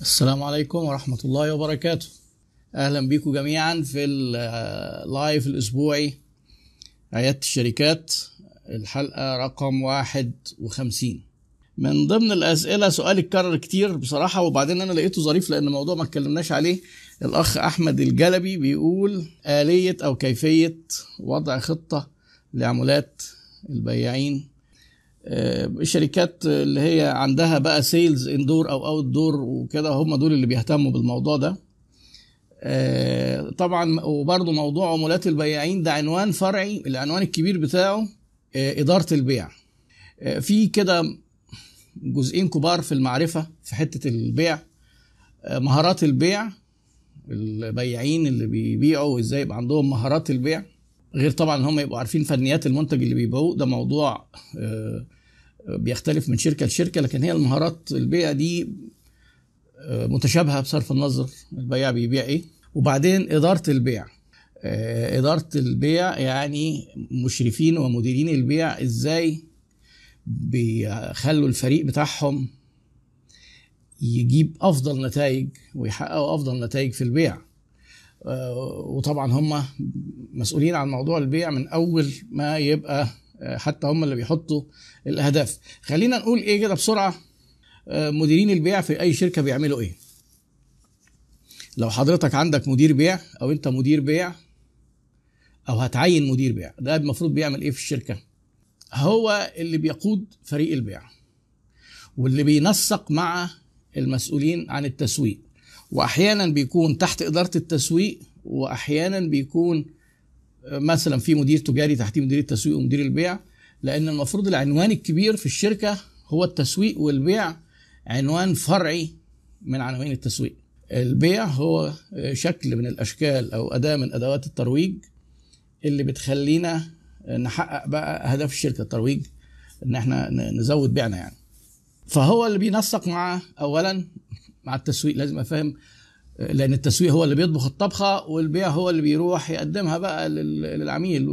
السلام عليكم ورحمة الله وبركاته. أهلا بكم جميعا في اللايف الأسبوعي عيادة الشركات. الحلقة رقم واحد وخمسين. من ضمن الأسئلة سؤال اتكرر كتير بصراحة وبعدين أنا لقيته ظريف لأن الموضوع ما اتكلمناش عليه. الأخ أحمد الجلبي بيقول آلية أو كيفية وضع خطة لعمولات البياعين؟ الشركات اللي هي عندها بقى sales indoor أو outdoor وكده هم دول اللي بيهتموا بالموضوع ده. طبعا وبرضه موضوع عمولات البياعين ده عنوان فرعي العنوان الكبير بتاعه إدارة البيع. في كده جزئين كبار في المعرفة في حتة البيع. مهارات البيع البياعين اللي بيبيعوا إزاي يبقى عندهم مهارات البيع غير طبعا هم يبقوا عارفين فنيات المنتج اللي بيبيعوه. ده موضوع بيختلف من شركة لشركة لكن هي المهارات البيع دي متشابهة بصرف النظر البياع بيبيع إيه؟ وبعدين إدارة البيع. إدارة البيع يعني مشرفين ومديرين البيع إزاي بيخلوا الفريق بتاعهم يجيب أفضل نتائج ويحققوا أفضل نتائج في البيع. وطبعا هم مسؤولين عن موضوع البيع من أول ما يبقى حتى هم اللي بيحطوا الأهداف. خلينا نقول إيه كده بسرعة. مديرين البيع في أي شركة بيعملوا إيه؟ لو حضرتك عندك مدير بيع أو أنت مدير بيع أو هتعين مدير بيع ده المفروض بيعمل إيه في الشركة؟ هو اللي بيقود فريق البيع واللي بينسق مع المسؤولين عن التسويق. وأحيانا بيكون تحت إدارة التسويق وأحيانا بيكون مثلا في مدير تجاري تحتيه مدير التسويق ومدير البيع لأن المفروض العنوان الكبير في الشركة هو التسويق والبيع عنوان فرعي من عناوين التسويق. البيع هو شكل من الأشكال أو أداة من أدوات الترويج اللي بتخلينا نحقق بقى أهداف الشركة الترويج إن إحنا نزود بيعنا يعني. فهو اللي بينسق مع اولا مع التسويق لازم أفهم لأن التسويق هو اللي بيطبخ الطبخة والبيع هو اللي بيروح يقدمها بقى للعميل.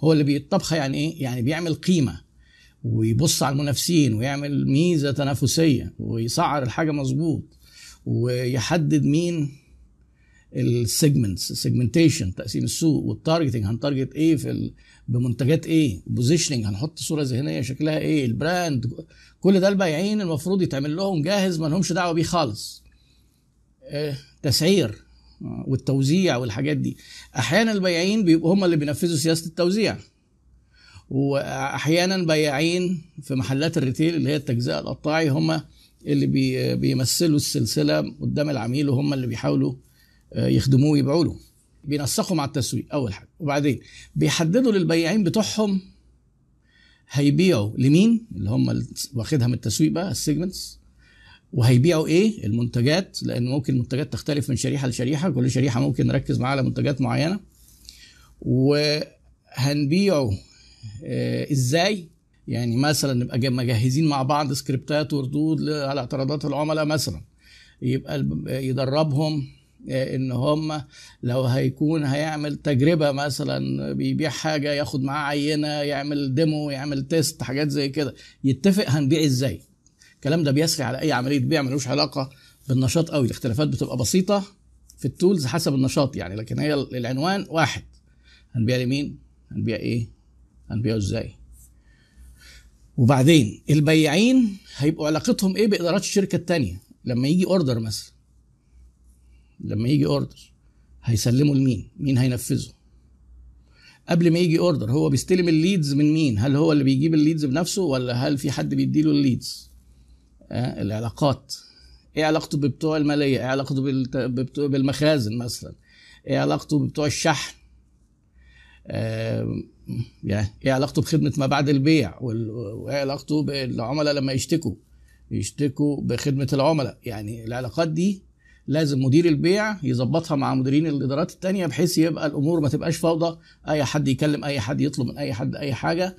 هو اللي بيطبخها يعني إيه؟ يعني بيعمل قيمة ويبص على المنافسين ويعمل ميزة تنافسية ويسعر الحاجة مظبوط ويحدد مين ال segments ال segmentation تقسيم السوق وال targeting هن target إيه في ال... بمنتجات إيه؟ positioning هنحط صورة ذهنية شكلها إيه؟ ال brand كل ده البايعين المفروض يتعمل لهم جاهز ما لهمش دعوة بيه خالص. تسعير والتوزيع والحاجات دي. أحيانا البياعين بيبقوا هم اللي بينفذوا سياسة التوزيع. وأحيانا بياعين في محلات ال retail اللي هي التجزئة القطاعي هم اللي بي بيمثلوا السلسلة قدام العميل وهم اللي بيحاولوا يخدموه ويبيعوا له. بينسقوا مع التسويق أول حاجة. وبعدين بيحددوا للبياعين بتوعهم هيبيعوا لمين؟ اللي هم واخدها من التسويق بقى ال segments وهيبيعوا إيه؟ المنتجات لأن ممكن المنتجات تختلف من شريحة لشريحة كل شريحة ممكن نركز معاها على منتجات معينة. وهنبيعه آه إزاي؟ يعني مثلا نبقى مجهزين مع بعض سكريبتات وردود على اعتراضات العملاء مثلا. يبقى يدربهم إن هم لو هيكون هيعمل تجربة مثلا بيبيع حاجة ياخد معاه عينة يعمل demo يعمل test حاجات زي كده. يتفق هنبيع إزاي؟ الكلام ده بيسري على أي عملية بيع ملوش علاقة بالنشاط قوي الاختلافات بتبقى بسيطة في ال tools حسب النشاط يعني لكن هي العنوان واحد. هنبيع لمين؟ هنبيع إيه؟ هنبيعه إزاي؟ وبعدين البياعين هيبقوا علاقتهم إيه بإدارات الشركة التانية؟ لما يجي order مثلا لما يجي order هيسلمه لمين؟ مين هينفذه؟ قبل ما يجي order هو بيستلم ال leads من مين؟ هل هو اللي بيجيب ال leads بنفسه ولا هل في حد بيديله ال leads العلاقات. إيه علاقته ببتوع الماليه إيه علاقته بالمخازن مثلا؟ إيه علاقته ببتوع الشحن؟ آه يعني إيه علاقته بخدمة ما بعد البيع؟ وإيه علاقته بالعملاء لما يشتكوا؟ يشتكوا بخدمة العملاء. يعني العلاقات دي لازم مدير البيع يظبطها مع مديرين الإدارات التانية بحيث يبقى الأمور ما تبقاش فوضى أي حد يكلم أي حد يطلب من أي حد أي حاجة.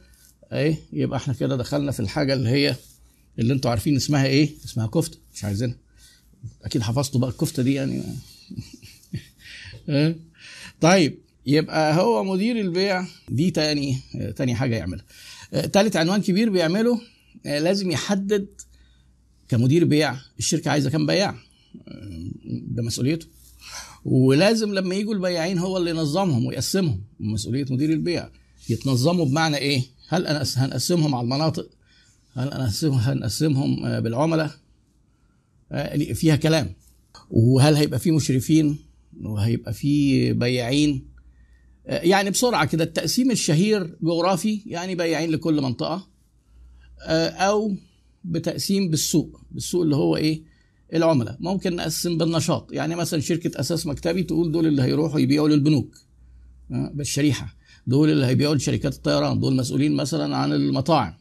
إيه؟ يبقى إحنا كده دخلنا في الحاجة اللي هي اللي أنتوا عارفين اسمها إيه؟ اسمها كفتة مش عايزينها. أكيد حفظتوا بقى الكفتة دي يعني. طيب يبقى هو مدير البيع دي تاني تاني حاجة يعملها. تالت عنوان كبير بيعمله لازم يحدد كمدير بيع الشركة عايزة كام بياع. ده مسؤوليته. ولازم لما يجوا البياعين هو اللي ينظمهم ويقسمهم. مسؤولية مدير البيع يتنظموا بمعنى إيه؟ هل أنا هنقسمهم على المناطق؟ هنقسمهم بالعملاء؟ فيها كلام. وهل هيبقى في مشرفين؟ وهيبقى في بياعين؟ يعني بسرعة كده التقسيم الشهير جغرافي يعني بياعين لكل منطقة. أو بتقسيم بالسوق بالسوق اللي هو إيه؟ العملاء. ممكن نقسم بالنشاط. يعني مثلا شركة أساس مكتبي تقول دول اللي هيروحوا يبيعوا للبنوك بالشريحة. دول اللي هيبيعوا لشركات الطيران. دول مسؤولين مثلا عن المطاعم.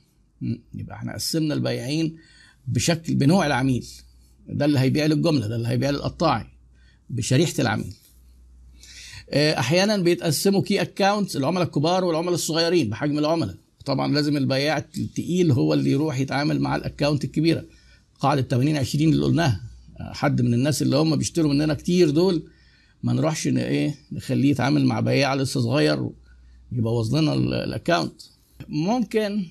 يبقى إحنا قسمنا البياعين بشكل بنوع العميل. ده اللي هيبيع للجملة ده اللي هيبيع للقطاعي بشريحة العميل. أحيانا بيتقسموا key account العملاء الكبار والعملاء الصغيرين بحجم العملاء. طبعا لازم البياع التقيل هو اللي يروح يتعامل مع ال account الكبيرة. قاعدة 80 20 اللي قلناها. حد من الناس اللي هم بيشتروا مننا كتير دول ما نروحش إيه نخليه يتعامل مع بياع لسه صغير يبوظ لنا الاكونت ممكن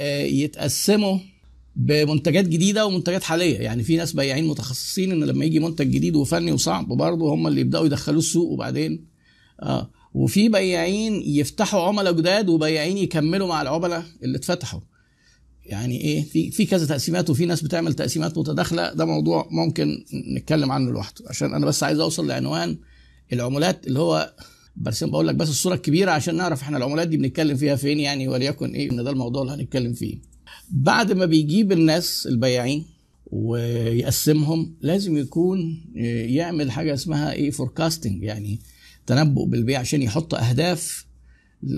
يتقسموا بمنتجات جديدة ومنتجات حالية. يعني في ناس بياعين متخصصين إن لما يجي منتج جديد وفني وصعب برضه هم اللي يبدأوا يدخلوه السوق وبعدين. آه وفي بياعين يفتحوا عملاء جداد وبياعين يكملوا مع العملاء اللي اتفتحوا. يعني إيه؟ في في كذا تقسيمات وفي ناس بتعمل تقسيمات متداخلة. ده موضوع ممكن نتكلم عنه لوحده. عشان أنا بس عايز أوصل لعنوان العمولات اللي هو برسم بقول لك بس الصورة الكبيرة عشان نعرف إحنا العمولات دي بنتكلم فيها فين يعني وليكن إيه إن ده الموضوع اللي هنتكلم فيه. بعد ما بيجيب الناس البياعين ويقسمهم لازم يكون يعمل حاجة اسمها إيه forecasting يعني تنبؤ بالبيع عشان يحط أهداف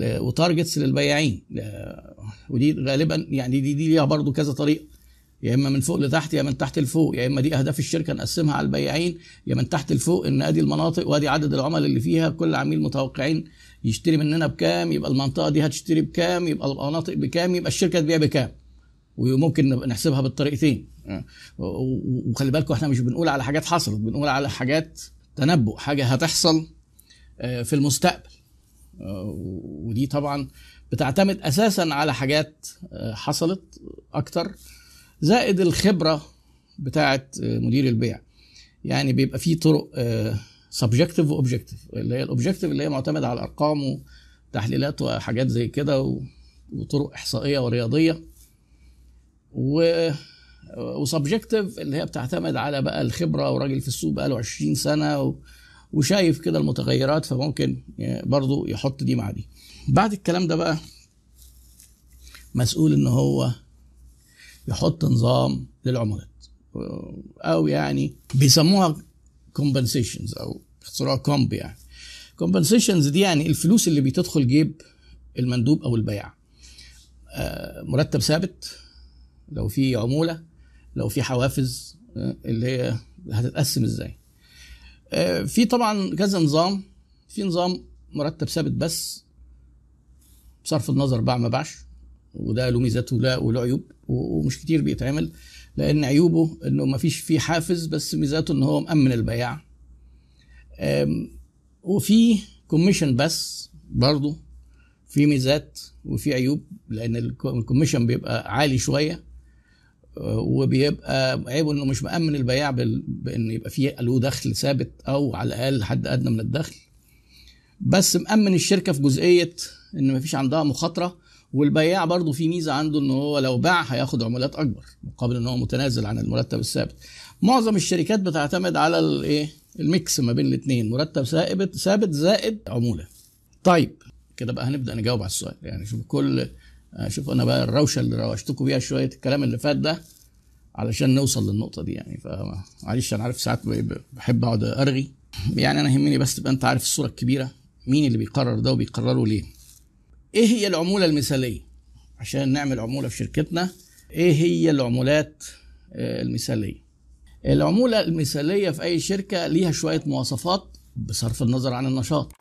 و targets للبياعين. ودي غالبا يعني دي دي ليها برضو كذا طريقة. يا إما من فوق لتحت يا من تحت لفوق. يا إما دي أهداف الشركة نقسمها على البياعين يا من تحت لفوق إن ادي المناطق وادي عدد العملاء اللي فيها كل عميل متوقعين يشتري مننا بكام يبقى المنطقة دي هتشتري بكام يبقى المناطق بكام يبقى الشركة تبيع بكام. وممكن نحسبها بالطريقتين. وخلي بالكم إحنا مش بنقول على حاجات حصلت بنقول على حاجات تنبؤ حاجة هتحصل في المستقبل. ودي طبعا بتعتمد أساسا على حاجات حصلت أكتر. زائد الخبرة بتاعه مدير البيع. يعني بيبقى في طرق subjective و objective اللي هي ال objective اللي هي معتمدة على الأرقام وتحليلات وحاجات زي كده وطرق إحصائية ورياضية. و و subjective اللي هي بتعتمد على بقى الخبرة وراجل في السوق بقى له 20 سنة و... وشايف كده المتغيرات فممكن برضو يحط دي مع دي. بعد الكلام ده بقى مسؤول إن هو يحط نظام للعملات. أو يعني بيسموها compensations أو اختصارها كومب يعني. Compensations دي يعني الفلوس اللي بتدخل جيب المندوب أو البياع مرتب ثابت لو في عمولة لو في حوافز اللي هي هتتقسم إزاي. في طبعا كذا نظام. في نظام مرتب ثابت بس بصرف النظر باع ما باعش وده له ميزاته وله عيوب ومش كتير بيتعمل لأن عيوبه إنه ما فيش فيه حافز بس ميزاته إن هو مأمن البياع. وفي commission بس برضه في ميزات وفي عيوب لأن ال commission بيبقى عالي شوية وبيبقى عيبه إنه مش مأمن البياع بإن يبقى فيه له دخل ثابت أو على الأقل حد أدنى من الدخل. بس مأمن الشركة في جزئية إن مفيش عندها مخاطرة والبياع برضه في ميزة عنده إن هو لو باع هياخد عمولات أكبر مقابل إن هو متنازل عن المرتب الثابت. معظم الشركات بتعتمد على الايه الميكس ما بين الاثنين مرتب ثابت ثابت زائد عمولة. طيب كده بقى هنبدأ نجاوب على السؤال. يعني شوف كل شوف أنا بقى الروشة اللي روشتكم بيها شوية الكلام اللي فات ده علشان نوصل للنقطة دي يعني. فمعلش أنا عارف ساعات بحب أقعد أرغي. يعني أنا يهمني بس تبقى أنت عارف الصورة الكبيرة مين اللي بيقرر ده وبيقرره ليه. إيه هي العمولة المثالية؟ عشان نعمل عمولة في شركتنا إيه هي العمولات المثالية؟ العمولة المثالية في أي شركة ليها شوية مواصفات بصرف النظر عن النشاط.